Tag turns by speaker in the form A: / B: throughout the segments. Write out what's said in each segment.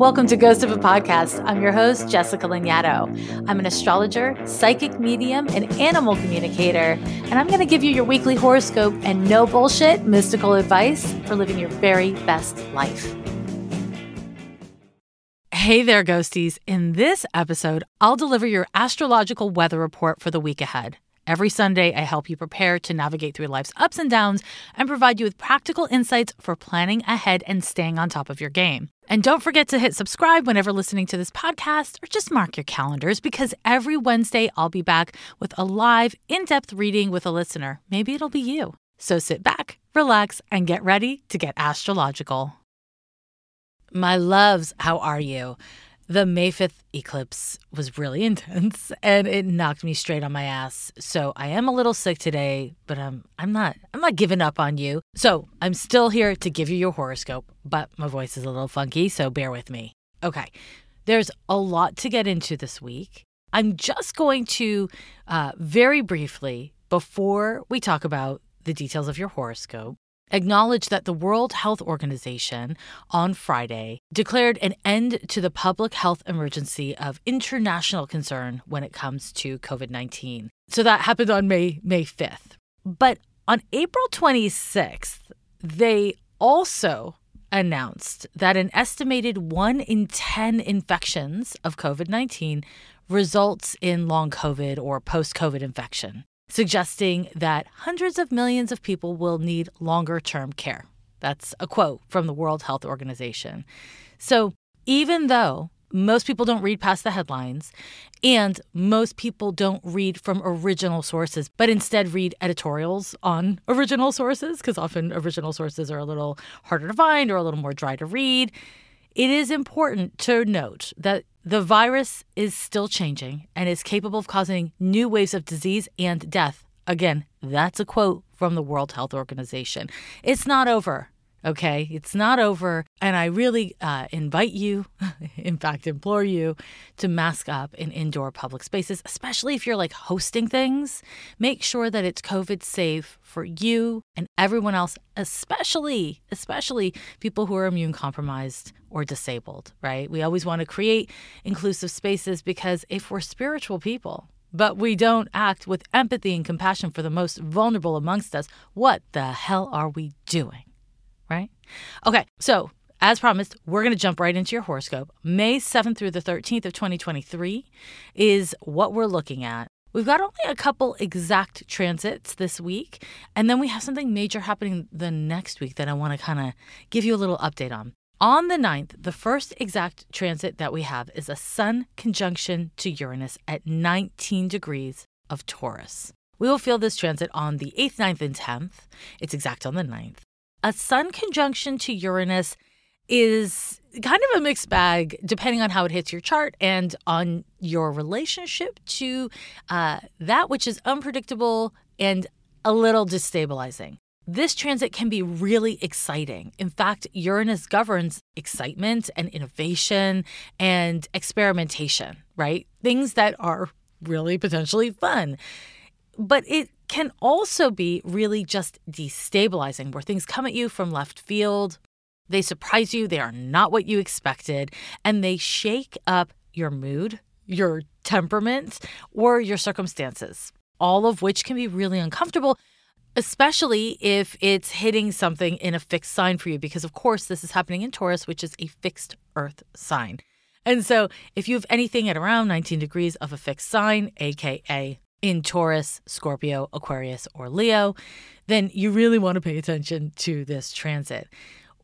A: Welcome to Ghost of a Podcast. I'm your host, Jessica Lanyadoo. I'm an astrologer, psychic medium, and animal communicator, and I'm going to give you your weekly horoscope and no bullshit mystical advice for living your very best life. Hey there, ghosties. In this episode, I'll deliver your astrological weather report for the week ahead. Every Sunday, I help you prepare to navigate through life's ups and downs and provide you with practical insights for planning ahead and staying on top of your game. And don't forget to hit subscribe whenever listening to this podcast or just mark your calendars because every Wednesday I'll be back with a live, in depth reading with a listener. Maybe it'll be you. So sit back, relax, and get ready to get astrological. My loves, how are you? The May 5th eclipse was really intense and it knocked me straight on my ass. So I am a little sick today, but I'm I'm not I'm not giving up on you. So I'm still here to give you your horoscope, but my voice is a little funky, so bear with me. Okay. There's a lot to get into this week. I'm just going to uh, very briefly, before we talk about the details of your horoscope, acknowledged that the World Health Organization on Friday declared an end to the public health emergency of international concern when it comes to COVID-19. So that happened on May May 5th. But on April 26th, they also announced that an estimated 1 in 10 infections of COVID-19 results in long COVID or post-COVID infection suggesting that hundreds of millions of people will need longer term care. That's a quote from the World Health Organization. So, even though most people don't read past the headlines, and most people don't read from original sources, but instead read editorials on original sources, because often original sources are a little harder to find or a little more dry to read. It is important to note that the virus is still changing and is capable of causing new waves of disease and death. Again, that's a quote from the World Health Organization. It's not over. Okay, it's not over. And I really uh, invite you, in fact, implore you to mask up in indoor public spaces, especially if you're like hosting things. Make sure that it's COVID safe for you and everyone else, especially, especially people who are immune compromised or disabled, right? We always want to create inclusive spaces because if we're spiritual people, but we don't act with empathy and compassion for the most vulnerable amongst us, what the hell are we doing? Right? Okay, so as promised, we're going to jump right into your horoscope. May 7th through the 13th of 2023 is what we're looking at. We've got only a couple exact transits this week, and then we have something major happening the next week that I want to kind of give you a little update on. On the 9th, the first exact transit that we have is a Sun conjunction to Uranus at 19 degrees of Taurus. We will feel this transit on the 8th, 9th, and 10th. It's exact on the 9th a sun conjunction to Uranus is kind of a mixed bag depending on how it hits your chart and on your relationship to uh, that which is unpredictable and a little destabilizing. This transit can be really exciting. In fact, Uranus governs excitement and innovation and experimentation, right? Things that are really potentially fun. But it can also be really just destabilizing, where things come at you from left field. They surprise you, they are not what you expected, and they shake up your mood, your temperament, or your circumstances, all of which can be really uncomfortable, especially if it's hitting something in a fixed sign for you, because of course, this is happening in Taurus, which is a fixed earth sign. And so, if you have anything at around 19 degrees of a fixed sign, aka in Taurus, Scorpio, Aquarius, or Leo, then you really want to pay attention to this transit.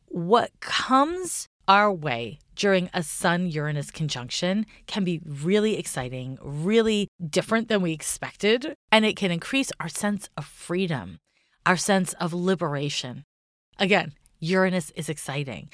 A: What comes our way during a Sun Uranus conjunction can be really exciting, really different than we expected, and it can increase our sense of freedom, our sense of liberation. Again, Uranus is exciting,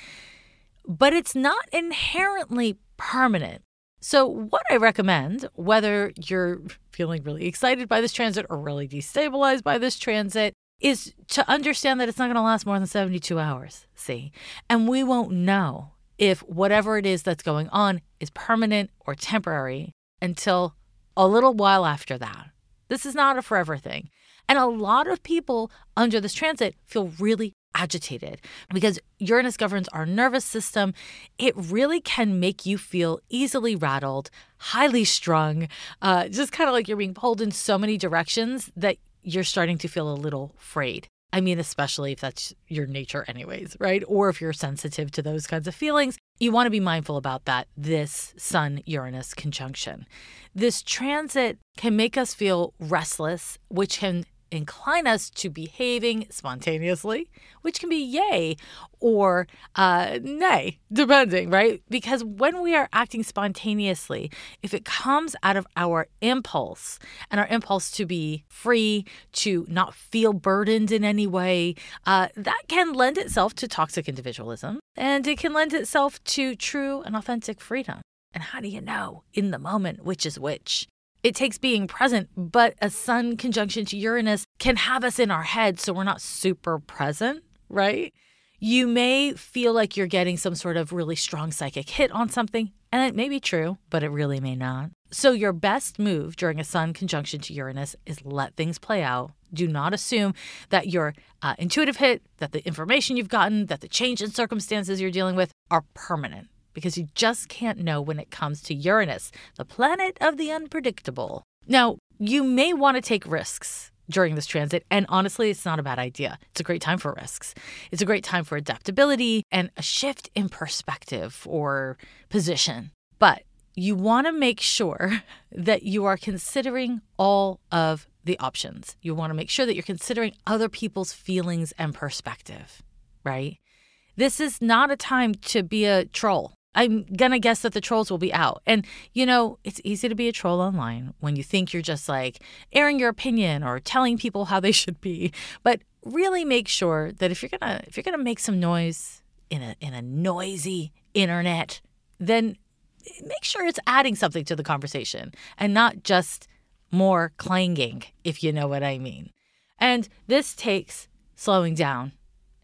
A: but it's not inherently permanent. So, what I recommend, whether you're feeling really excited by this transit or really destabilized by this transit, is to understand that it's not going to last more than 72 hours. See? And we won't know if whatever it is that's going on is permanent or temporary until a little while after that. This is not a forever thing. And a lot of people under this transit feel really agitated because Uranus governs our nervous system. It really can make you feel easily rattled, highly strung, uh, just kind of like you're being pulled in so many directions that you're starting to feel a little frayed. I mean, especially if that's your nature, anyways, right? Or if you're sensitive to those kinds of feelings, you want to be mindful about that this Sun Uranus conjunction. This transit can make us feel restless, which can incline us to behaving spontaneously, which can be yay or uh, nay, depending, right? Because when we are acting spontaneously, if it comes out of our impulse and our impulse to be free, to not feel burdened in any way, uh, that can lend itself to toxic individualism and it can lend itself to true and authentic freedom. And how do you know in the moment which is which? It takes being present, but a sun conjunction to Uranus can have us in our head so we're not super present, right? You may feel like you're getting some sort of really strong psychic hit on something, and it may be true, but it really may not. So, your best move during a sun conjunction to Uranus is let things play out. Do not assume that your uh, intuitive hit, that the information you've gotten, that the change in circumstances you're dealing with are permanent because you just can't know when it comes to Uranus, the planet of the unpredictable. Now, you may want to take risks during this transit, and honestly, it's not a bad idea. It's a great time for risks. It's a great time for adaptability and a shift in perspective or position. But you want to make sure that you are considering all of the options. You want to make sure that you're considering other people's feelings and perspective, right? This is not a time to be a troll. I'm gonna guess that the trolls will be out. And you know, it's easy to be a troll online when you think you're just like airing your opinion or telling people how they should be. But really make sure that if you're gonna if you're gonna make some noise in a in a noisy internet, then make sure it's adding something to the conversation and not just more clanging, if you know what I mean. And this takes slowing down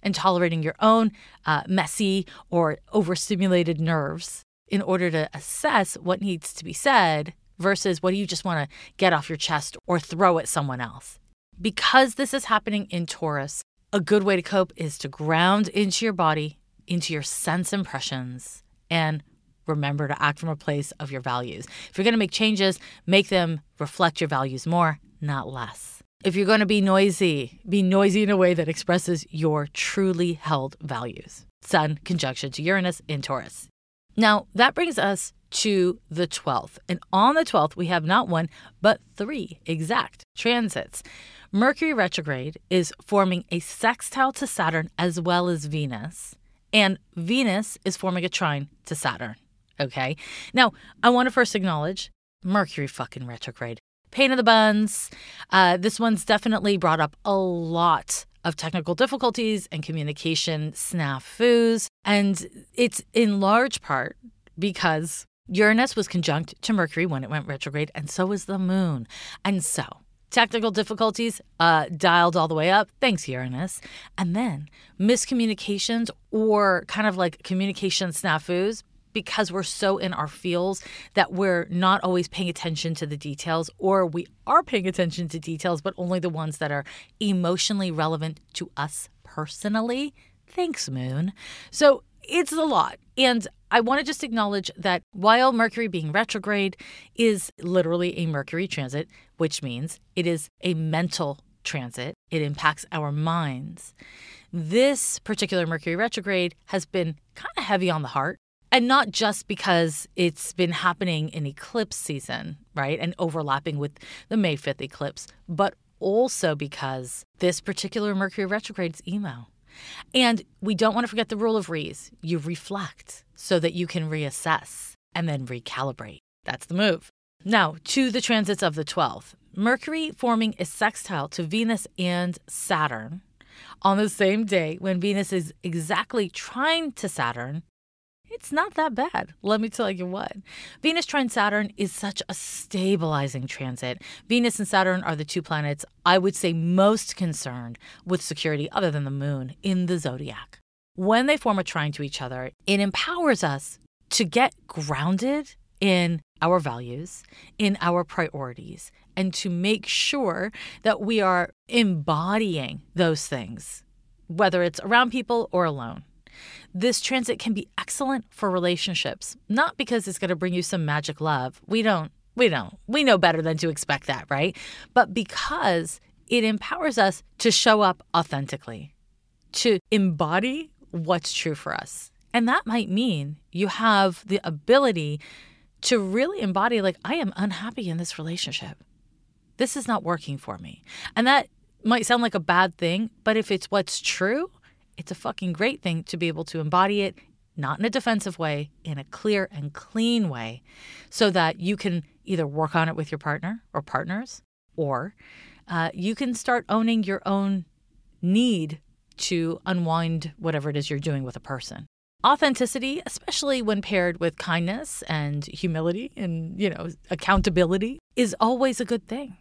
A: and tolerating your own uh, messy or overstimulated nerves in order to assess what needs to be said versus what do you just want to get off your chest or throw at someone else. Because this is happening in Taurus, a good way to cope is to ground into your body, into your sense impressions, and remember to act from a place of your values. If you're going to make changes, make them reflect your values more, not less. If you're going to be noisy, be noisy in a way that expresses your truly held values. Sun conjunction to Uranus in Taurus. Now, that brings us to the 12th. And on the 12th, we have not one, but three exact transits. Mercury retrograde is forming a sextile to Saturn as well as Venus, and Venus is forming a trine to Saturn. Okay. Now, I want to first acknowledge Mercury fucking retrograde pain in the buns. Uh, this one's definitely brought up a lot of technical difficulties and communication snafus. And it's in large part because Uranus was conjunct to Mercury when it went retrograde, and so was the moon. And so, technical difficulties uh, dialed all the way up. Thanks, Uranus. And then miscommunications or kind of like communication snafus because we're so in our feels that we're not always paying attention to the details, or we are paying attention to details, but only the ones that are emotionally relevant to us personally. Thanks, Moon. So it's a lot. And I want to just acknowledge that while Mercury being retrograde is literally a Mercury transit, which means it is a mental transit, it impacts our minds. This particular Mercury retrograde has been kind of heavy on the heart and not just because it's been happening in eclipse season, right? And overlapping with the May 5th eclipse, but also because this particular Mercury retrograde is emo. And we don't want to forget the rule of rees. You reflect so that you can reassess and then recalibrate. That's the move. Now, to the transits of the 12th. Mercury forming a sextile to Venus and Saturn on the same day when Venus is exactly trine to Saturn it's not that bad. Let me tell you what. Venus trine Saturn is such a stabilizing transit. Venus and Saturn are the two planets I would say most concerned with security, other than the moon, in the zodiac. When they form a trine to each other, it empowers us to get grounded in our values, in our priorities, and to make sure that we are embodying those things whether it's around people or alone. This transit can be excellent for relationships, not because it's going to bring you some magic love. We don't, we don't, we know better than to expect that, right? But because it empowers us to show up authentically, to embody what's true for us. And that might mean you have the ability to really embody, like, I am unhappy in this relationship. This is not working for me. And that might sound like a bad thing, but if it's what's true, it's a fucking great thing to be able to embody it, not in a defensive way, in a clear and clean way, so that you can either work on it with your partner or partners, or uh, you can start owning your own need to unwind whatever it is you're doing with a person. Authenticity, especially when paired with kindness and humility and, you know, accountability, is always a good thing.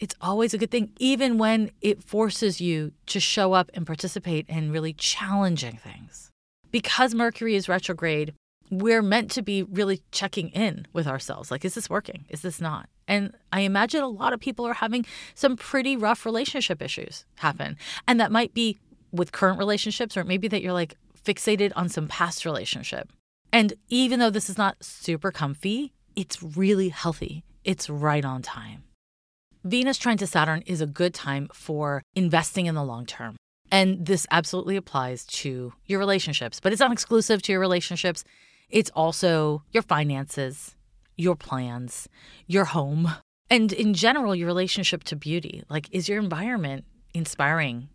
A: It's always a good thing, even when it forces you to show up and participate in really challenging things. Because Mercury is retrograde, we're meant to be really checking in with ourselves. Like, is this working? Is this not? And I imagine a lot of people are having some pretty rough relationship issues happen. And that might be with current relationships, or maybe that you're like fixated on some past relationship. And even though this is not super comfy, it's really healthy. It's right on time. Venus trine to Saturn is a good time for investing in the long term. And this absolutely applies to your relationships, but it's not exclusive to your relationships. It's also your finances, your plans, your home, and in general, your relationship to beauty. Like, is your environment inspiring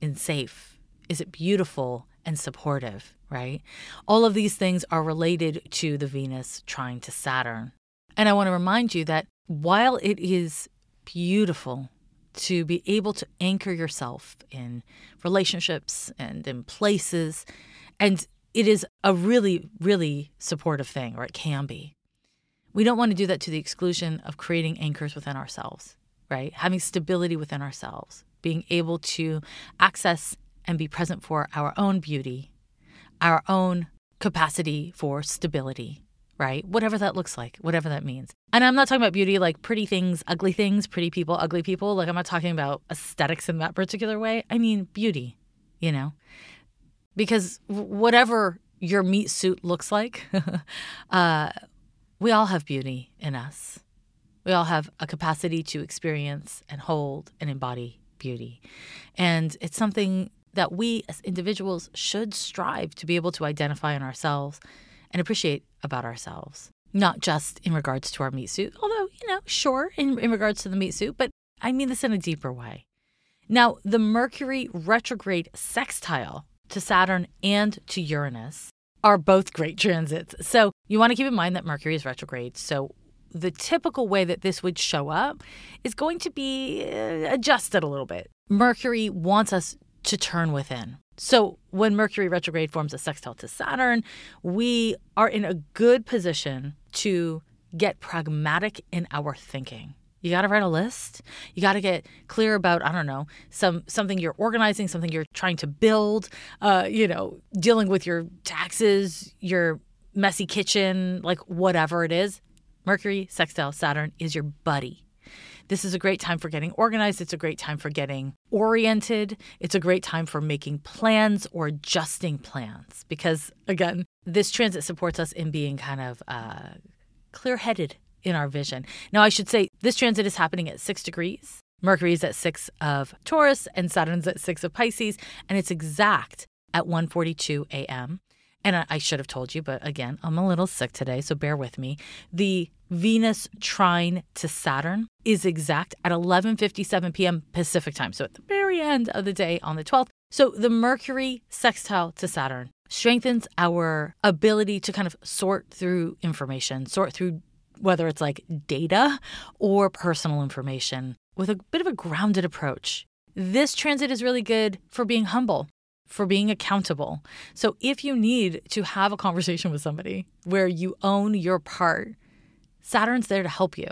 A: and safe? Is it beautiful and supportive, right? All of these things are related to the Venus trine to Saturn. And I want to remind you that while it is beautiful to be able to anchor yourself in relationships and in places. And it is a really, really supportive thing, or it can be. We don't want to do that to the exclusion of creating anchors within ourselves, right? Having stability within ourselves, being able to access and be present for our own beauty, our own capacity for stability, right? Whatever that looks like, whatever that means. And I'm not talking about beauty like pretty things, ugly things, pretty people, ugly people. Like I'm not talking about aesthetics in that particular way. I mean beauty, you know? Because whatever your meat suit looks like, uh, we all have beauty in us. We all have a capacity to experience and hold and embody beauty. And it's something that we as individuals should strive to be able to identify in ourselves and appreciate about ourselves, not just in regards to our meat suit, although, you know, sure, in, in regards to the meat suit, but I mean this in a deeper way. Now, the Mercury retrograde sextile to Saturn and to Uranus are both great transits. So you want to keep in mind that Mercury is retrograde. So the typical way that this would show up is going to be uh, adjusted a little bit. Mercury wants us to turn within. So, when Mercury retrograde forms a sextile to Saturn, we are in a good position to get pragmatic in our thinking. You got to write a list. You got to get clear about I don't know some something you're organizing, something you're trying to build. Uh, you know, dealing with your taxes, your messy kitchen, like whatever it is. Mercury sextile Saturn is your buddy. This is a great time for getting organized. It's a great time for getting oriented. It's a great time for making plans or adjusting plans because, again, this transit supports us in being kind of uh, clear headed in our vision. Now, I should say this transit is happening at six degrees. Mercury is at six of Taurus and Saturn's at six of Pisces, and it's exact at 1:42 a.m. And I should have told you, but again, I'm a little sick today, so bear with me. The Venus trine to Saturn is exact at 11:57 p.m. Pacific time. So at the very end of the day on the 12th. So the Mercury sextile to Saturn strengthens our ability to kind of sort through information, sort through whether it's like data or personal information with a bit of a grounded approach. This transit is really good for being humble, for being accountable. So if you need to have a conversation with somebody where you own your part, Saturn's there to help you.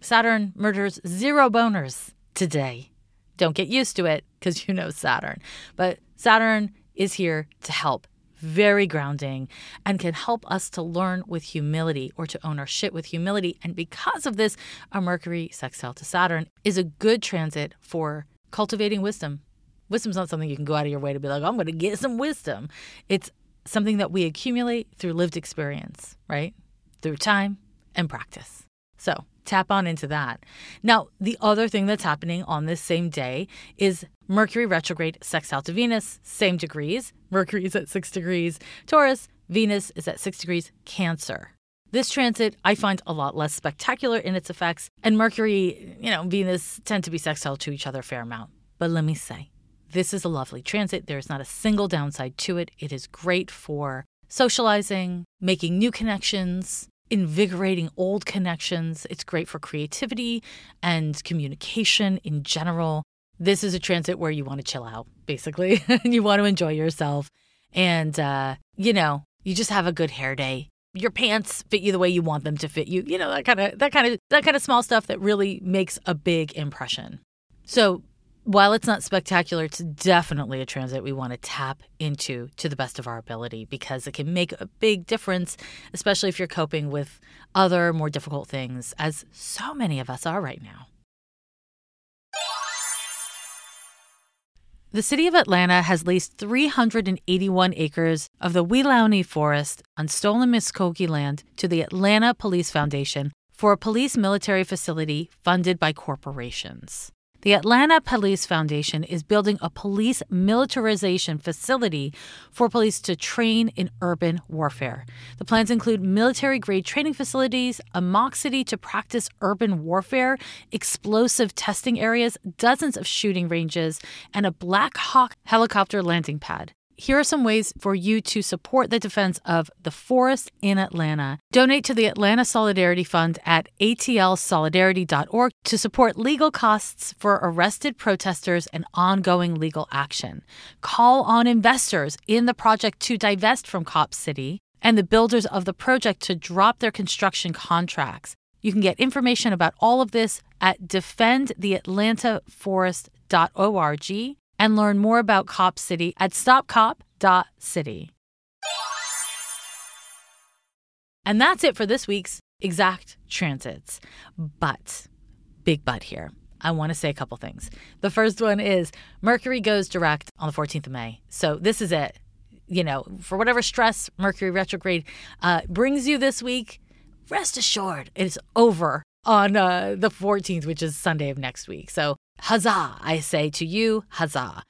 A: Saturn murders zero boners today. Don't get used to it because you know Saturn. But Saturn is here to help, very grounding, and can help us to learn with humility or to own our shit with humility. And because of this, a Mercury sextile to Saturn is a good transit for cultivating wisdom, Wisdom's not something you can go out of your way to be like, oh, I'm going to get some wisdom. It's something that we accumulate through lived experience, right? Through time and practice. So tap on into that. Now, the other thing that's happening on this same day is Mercury retrograde sextile to Venus, same degrees. Mercury is at six degrees Taurus, Venus is at six degrees Cancer. This transit I find a lot less spectacular in its effects, and Mercury, you know, Venus tend to be sextile to each other a fair amount. But let me say, this is a lovely transit. There is not a single downside to it. It is great for socializing, making new connections, invigorating old connections. It's great for creativity and communication in general. This is a transit where you want to chill out, basically, and you want to enjoy yourself. And, uh, you know, you just have a good hair day. Your pants fit you the way you want them to fit you. You know, that kind of that kind of that kind of small stuff that really makes a big impression. So while it's not spectacular, it's definitely a transit we want to tap into to the best of our ability because it can make a big difference, especially if you're coping with other more difficult things, as so many of us are right now. The city of Atlanta has leased 381 acres of the Weelaunee Forest on stolen Muskogee land to the Atlanta Police Foundation for a police military facility funded by corporations. The Atlanta Police Foundation is building a police militarization facility for police to train in urban warfare. The plans include military grade training facilities, a mock city to practice urban warfare, explosive testing areas, dozens of shooting ranges, and a Black Hawk helicopter landing pad here are some ways for you to support the defense of the forest in Atlanta. Donate to the Atlanta Solidarity Fund at atlsolidarity.org to support legal costs for arrested protesters and ongoing legal action. Call on investors in the project to divest from Cop City and the builders of the project to drop their construction contracts. You can get information about all of this at defendtheatlantaforest.org and learn more about Cop City at stopcop.city. And that's it for this week's exact transits. But, big but here. I want to say a couple things. The first one is Mercury goes direct on the 14th of May. So this is it. You know, for whatever stress Mercury retrograde uh, brings you this week, rest assured it is over on uh, the 14th, which is Sunday of next week. So Huzzah, I say to you, huzzah.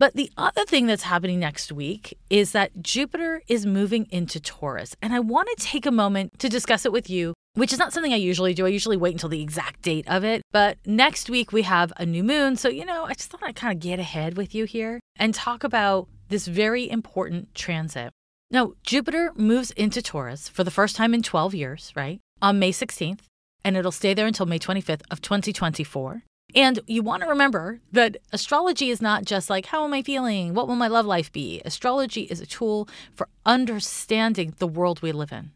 A: But the other thing that's happening next week is that Jupiter is moving into Taurus. And I want to take a moment to discuss it with you, which is not something I usually do. I usually wait until the exact date of it. But next week we have a new moon. So, you know, I just thought I'd kind of get ahead with you here and talk about this very important transit. Now, Jupiter moves into Taurus for the first time in 12 years, right? On May 16th, and it'll stay there until May 25th of 2024. And you want to remember that astrology is not just like, how am I feeling? What will my love life be? Astrology is a tool for understanding the world we live in.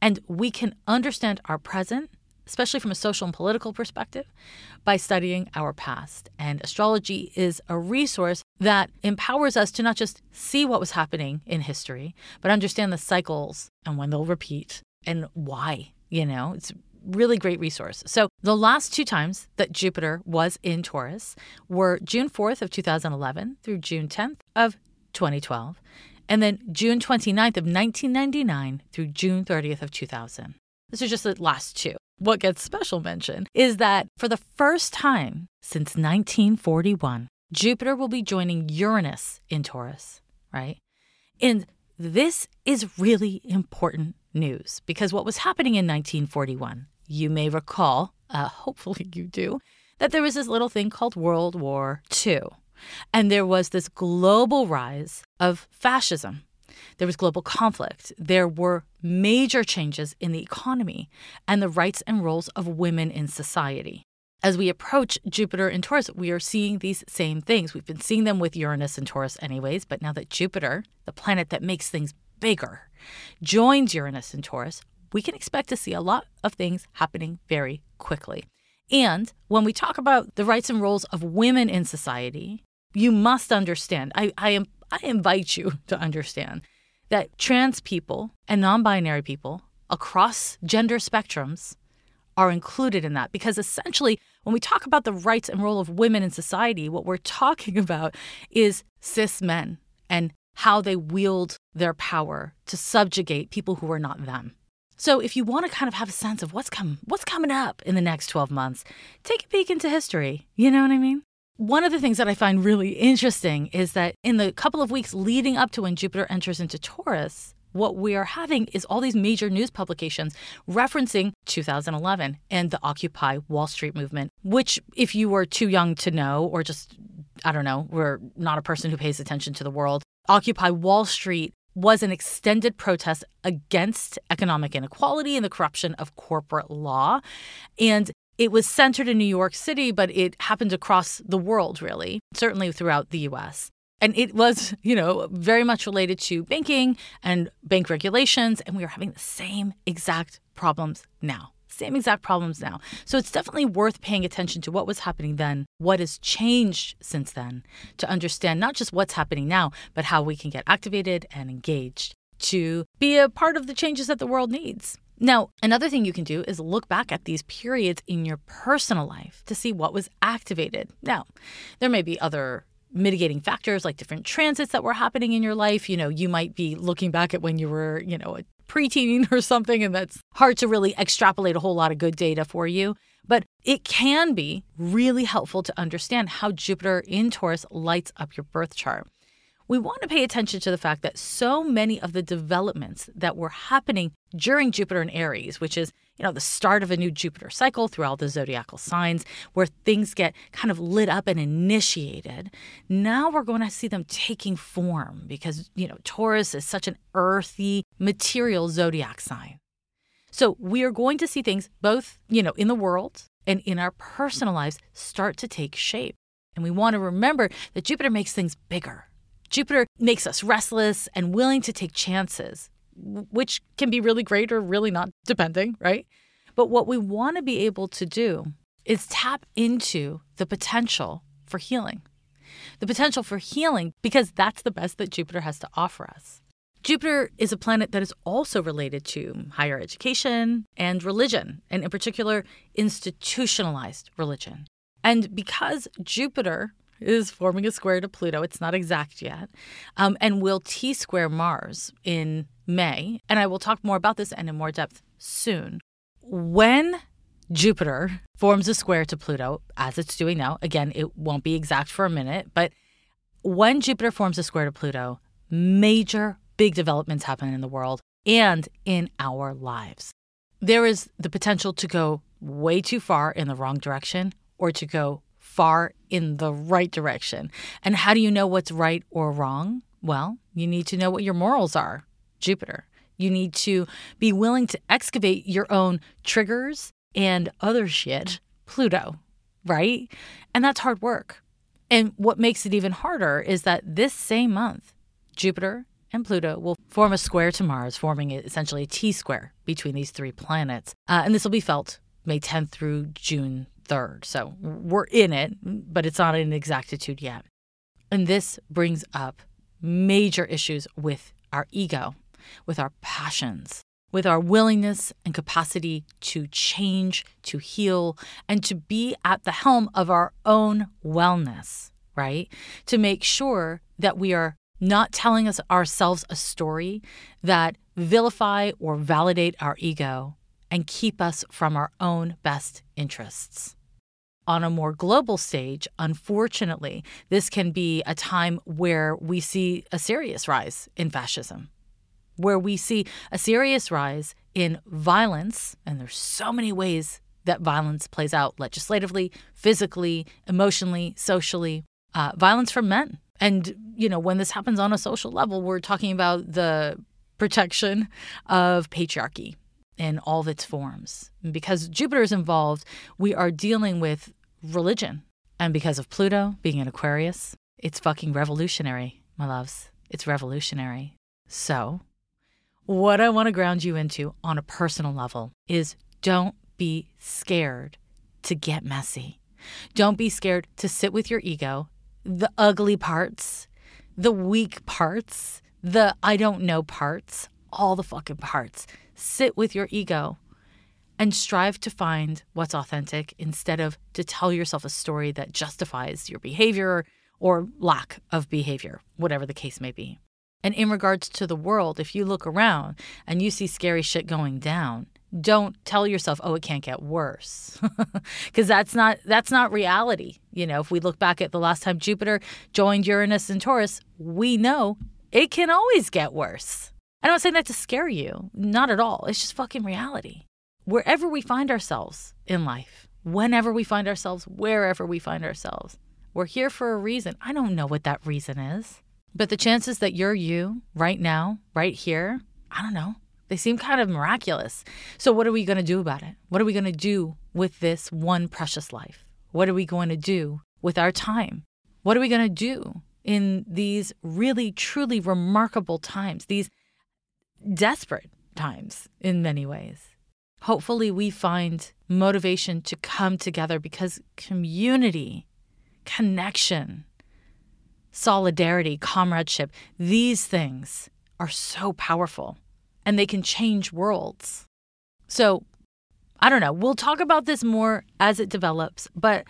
A: And we can understand our present, especially from a social and political perspective, by studying our past. And astrology is a resource that empowers us to not just see what was happening in history, but understand the cycles and when they'll repeat and why. You know, it's really great resource. So the last two times that Jupiter was in Taurus were June 4th of 2011 through June 10th of 2012, and then June 29th of 1999 through June 30th of 2000. This is just the last two. What gets special mention is that for the first time since 1941, Jupiter will be joining Uranus in Taurus, right? And this is really important news because what was happening in 1941 you may recall, uh, hopefully you do, that there was this little thing called World War II. And there was this global rise of fascism. There was global conflict. There were major changes in the economy and the rights and roles of women in society. As we approach Jupiter in Taurus, we are seeing these same things. We've been seeing them with Uranus and Taurus, anyways, but now that Jupiter, the planet that makes things bigger, joins Uranus and Taurus, we can expect to see a lot of things happening very quickly. And when we talk about the rights and roles of women in society, you must understand, I, I, am, I invite you to understand that trans people and non binary people across gender spectrums are included in that because essentially, when we talk about the rights and role of women in society, what we're talking about is cis men and how they wield their power to subjugate people who are not them. So if you want to kind of have a sense of what's come what's coming up in the next 12 months, take a peek into history. You know what I mean? One of the things that I find really interesting is that in the couple of weeks leading up to when Jupiter enters into Taurus, what we are having is all these major news publications referencing 2011 and the Occupy Wall Street movement, which, if you were too young to know, or just, I don't know, we're not a person who pays attention to the world, Occupy Wall Street was an extended protest against economic inequality and the corruption of corporate law. And it was centered in New York City, but it happened across the world, really, certainly throughout the US. And it was, you know, very much related to banking and bank regulations. And we are having the same exact problems now. Same exact problems now. So it's definitely worth paying attention to what was happening then, what has changed since then, to understand not just what's happening now, but how we can get activated and engaged to be a part of the changes that the world needs. Now, another thing you can do is look back at these periods in your personal life to see what was activated. Now, there may be other mitigating factors like different transits that were happening in your life. You know, you might be looking back at when you were, you know, a preteen or something, and that's hard to really extrapolate a whole lot of good data for you. But it can be really helpful to understand how Jupiter in Taurus lights up your birth chart we want to pay attention to the fact that so many of the developments that were happening during Jupiter and Aries, which is, you know, the start of a new Jupiter cycle through all the zodiacal signs, where things get kind of lit up and initiated, now we're going to see them taking form because, you know, Taurus is such an earthy, material zodiac sign. So we are going to see things both, you know, in the world and in our personal lives start to take shape. And we want to remember that Jupiter makes things bigger Jupiter makes us restless and willing to take chances, which can be really great or really not, depending, right? But what we want to be able to do is tap into the potential for healing. The potential for healing, because that's the best that Jupiter has to offer us. Jupiter is a planet that is also related to higher education and religion, and in particular, institutionalized religion. And because Jupiter is forming a square to Pluto. It's not exact yet. Um, and will T square Mars in May. And I will talk more about this and in more depth soon. When Jupiter forms a square to Pluto, as it's doing now, again, it won't be exact for a minute, but when Jupiter forms a square to Pluto, major big developments happen in the world and in our lives. There is the potential to go way too far in the wrong direction or to go far in the right direction. And how do you know what's right or wrong? Well, you need to know what your morals are, Jupiter. You need to be willing to excavate your own triggers and other shit, Pluto, right? And that's hard work. And what makes it even harder is that this same month, Jupiter and Pluto will form a square to Mars, forming essentially a T square between these three planets. Uh, and this will be felt May 10th through June 3rd. So we're in it, but it's not an exactitude yet. And this brings up major issues with our ego, with our passions, with our willingness and capacity to change, to heal, and to be at the helm of our own wellness, right? To make sure that we are not telling us ourselves a story that vilify or validate our ego and keep us from our own best interests on a more global stage, unfortunately, this can be a time where we see a serious rise in fascism, where we see a serious rise in violence. And there's so many ways that violence plays out legislatively, physically, emotionally, socially. Uh, violence from men. And, you know, when this happens on a social level, we're talking about the protection of patriarchy in all of its forms. because Jupiter is involved, we are dealing with religion. And because of Pluto being in Aquarius, it's fucking revolutionary, my loves. It's revolutionary. So, what I want to ground you into on a personal level is don't be scared to get messy. Don't be scared to sit with your ego, the ugly parts, the weak parts, the I don't know parts, all the fucking parts. Sit with your ego and strive to find what's authentic instead of to tell yourself a story that justifies your behavior or lack of behavior, whatever the case may be. And in regards to the world, if you look around and you see scary shit going down, don't tell yourself, "Oh, it can't get worse." Cuz that's not that's not reality. You know, if we look back at the last time Jupiter joined Uranus and Taurus, we know it can always get worse. I don't say that to scare you, not at all. It's just fucking reality. Wherever we find ourselves in life, whenever we find ourselves, wherever we find ourselves, we're here for a reason. I don't know what that reason is, but the chances that you're you right now, right here, I don't know. They seem kind of miraculous. So, what are we going to do about it? What are we going to do with this one precious life? What are we going to do with our time? What are we going to do in these really, truly remarkable times, these desperate times in many ways. Hopefully, we find motivation to come together because community, connection, solidarity, comradeship, these things are so powerful and they can change worlds. So, I don't know. We'll talk about this more as it develops, but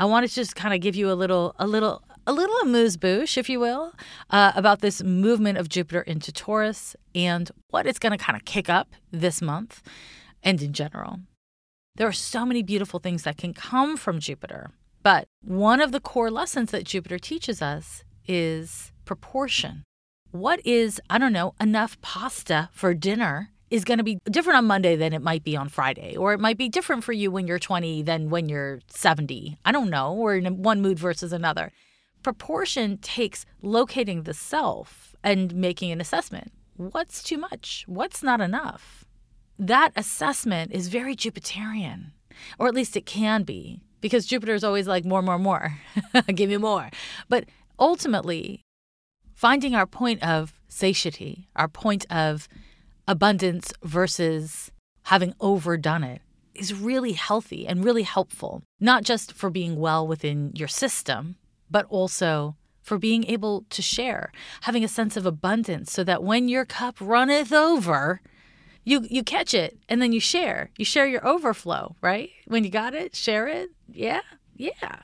A: I wanted to just kind of give you a little a little a little amuse-bouche, if you will, uh, about this movement of Jupiter into Taurus and what it's going to kind of kick up this month and in general. There are so many beautiful things that can come from Jupiter, but one of the core lessons that Jupiter teaches us is proportion. What is, I don't know, enough pasta for dinner is going to be different on Monday than it might be on Friday, or it might be different for you when you're 20 than when you're 70. I don't know, or in one mood versus another proportion takes locating the self and making an assessment. What's too much? What's not enough? That assessment is very Jupiterian, or at least it can be, because Jupiter is always like more, more, more. Give me more. But ultimately, finding our point of satiety, our point of abundance versus having overdone it, is really healthy and really helpful, not just for being well within your system, but also for being able to share, having a sense of abundance so that when your cup runneth over, you you catch it and then you share. You share your overflow, right? When you got it, share it. Yeah. Yeah.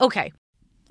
A: Okay.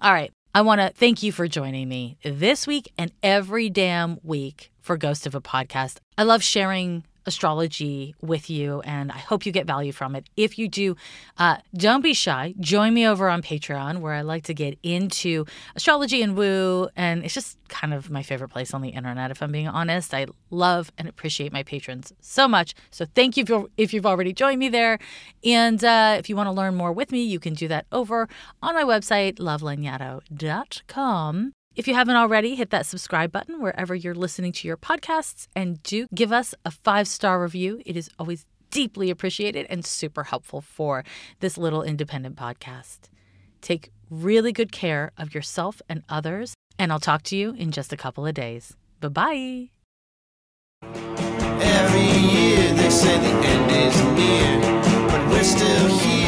A: All right. I want to thank you for joining me this week and every damn week for Ghost of a Podcast. I love sharing astrology with you, and I hope you get value from it. If you do, uh, don't be shy. Join me over on Patreon, where I like to get into astrology and woo, and it's just kind of my favorite place on the internet. If I'm being honest, I love and appreciate my patrons so much. So thank you if, you've already joined me there, and uh, if you want to learn more with me, you can do that over on my website, lovelanyadoo.com. If you haven't already, hit that subscribe button wherever you're listening to your podcasts and do give us a five star review. It is always deeply appreciated and super helpful for this little independent podcast. Take really good care of yourself and others, and I'll talk to you in just a couple of days. Bye bye. Every year they say the end is near, but we're still here.